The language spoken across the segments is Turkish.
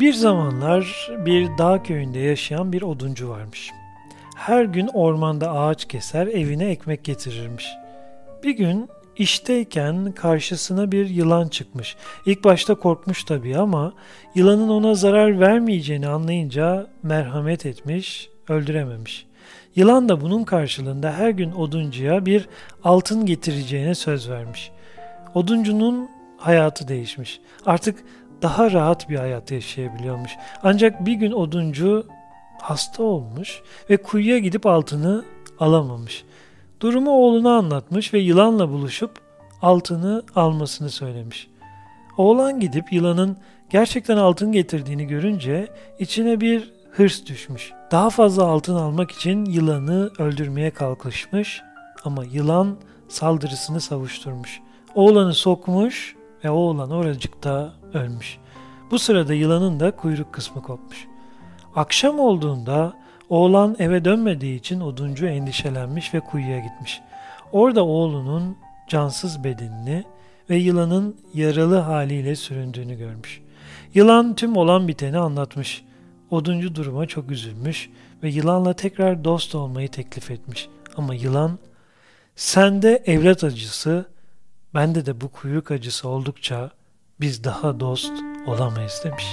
Bir zamanlar bir dağ köyünde yaşayan bir oduncu varmış. Her gün ormanda ağaç keser, evine ekmek getirirmiş. Bir gün işteyken karşısına bir yılan çıkmış. İlk başta korkmuş tabii ama yılanın ona zarar vermeyeceğini anlayınca merhamet etmiş, öldürememiş. Yılan da bunun karşılığında her gün oduncuya bir altın getireceğine söz vermiş. Oduncunun hayatı değişmiş. Artık daha rahat bir hayat yaşayabiliyormuş. Ancak bir gün oduncu hasta olmuş ve kuyuya gidip altını alamamış. Durumu oğluna anlatmış ve yılanla buluşup altını almasını söylemiş. Oğlan gidip yılanın gerçekten altın getirdiğini görünce içine bir hırs düşmüş. Daha fazla altın almak için yılanı öldürmeye kalkışmış ama yılan saldırısını savuşturmuş. Oğlanı sokmuş ve oğlan oracıkta ölmüş. Bu sırada yılanın da kuyruk kısmı kopmuş. Akşam olduğunda oğlan eve dönmediği için oduncu endişelenmiş ve kuyuya gitmiş. Orada oğlunun cansız bedenini ve yılanın yaralı haliyle süründüğünü görmüş. Yılan tüm olan biteni anlatmış. Oduncu duruma çok üzülmüş ve yılanla tekrar dost olmayı teklif etmiş. Ama yılan, sende evlat acısı, bende de bu kuyruk acısı oldukça biz daha dost olamayız demiş.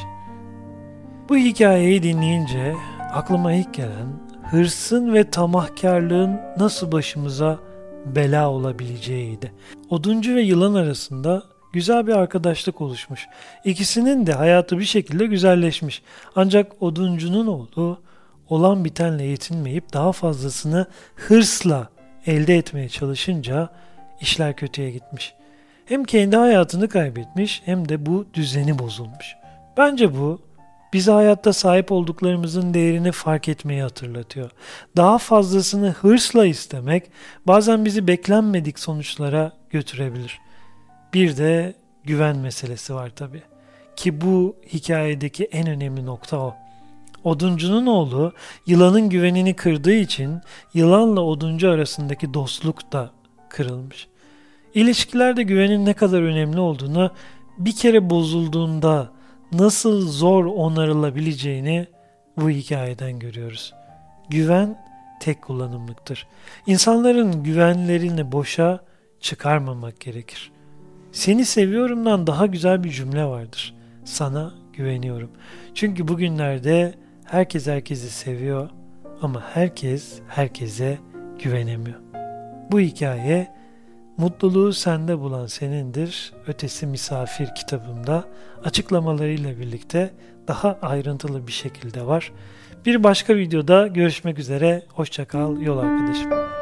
Bu hikayeyi dinleyince aklıma ilk gelen hırsın ve tamahkarlığın nasıl başımıza bela olabileceğiydi. Oduncu ve yılan arasında güzel bir arkadaşlık oluşmuş. İkisinin de hayatı bir şekilde güzelleşmiş. Ancak oduncunun oğlu olan bitenle yetinmeyip daha fazlasını hırsla elde etmeye çalışınca işler kötüye gitmiş. Hem kendi hayatını kaybetmiş hem de bu düzeni bozulmuş. Bence bu bize hayatta sahip olduklarımızın değerini fark etmeyi hatırlatıyor. Daha fazlasını hırsla istemek bazen bizi beklenmedik sonuçlara götürebilir. Bir de güven meselesi var tabi. Ki bu hikayedeki en önemli nokta o. Oduncunun oğlu yılanın güvenini kırdığı için yılanla oduncu arasındaki dostluk da kırılmış. İlişkilerde güvenin ne kadar önemli olduğunu bir kere bozulduğunda nasıl zor onarılabileceğini bu hikayeden görüyoruz. Güven tek kullanımlıktır. İnsanların güvenlerini boşa çıkarmamak gerekir. Seni seviyorumdan daha güzel bir cümle vardır. Sana güveniyorum. Çünkü bugünlerde herkes herkesi seviyor ama herkes herkese güvenemiyor. Bu hikaye Mutluluğu sende bulan senindir, ötesi misafir kitabımda açıklamalarıyla birlikte daha ayrıntılı bir şekilde var. Bir başka videoda görüşmek üzere, hoşçakal yol arkadaşım.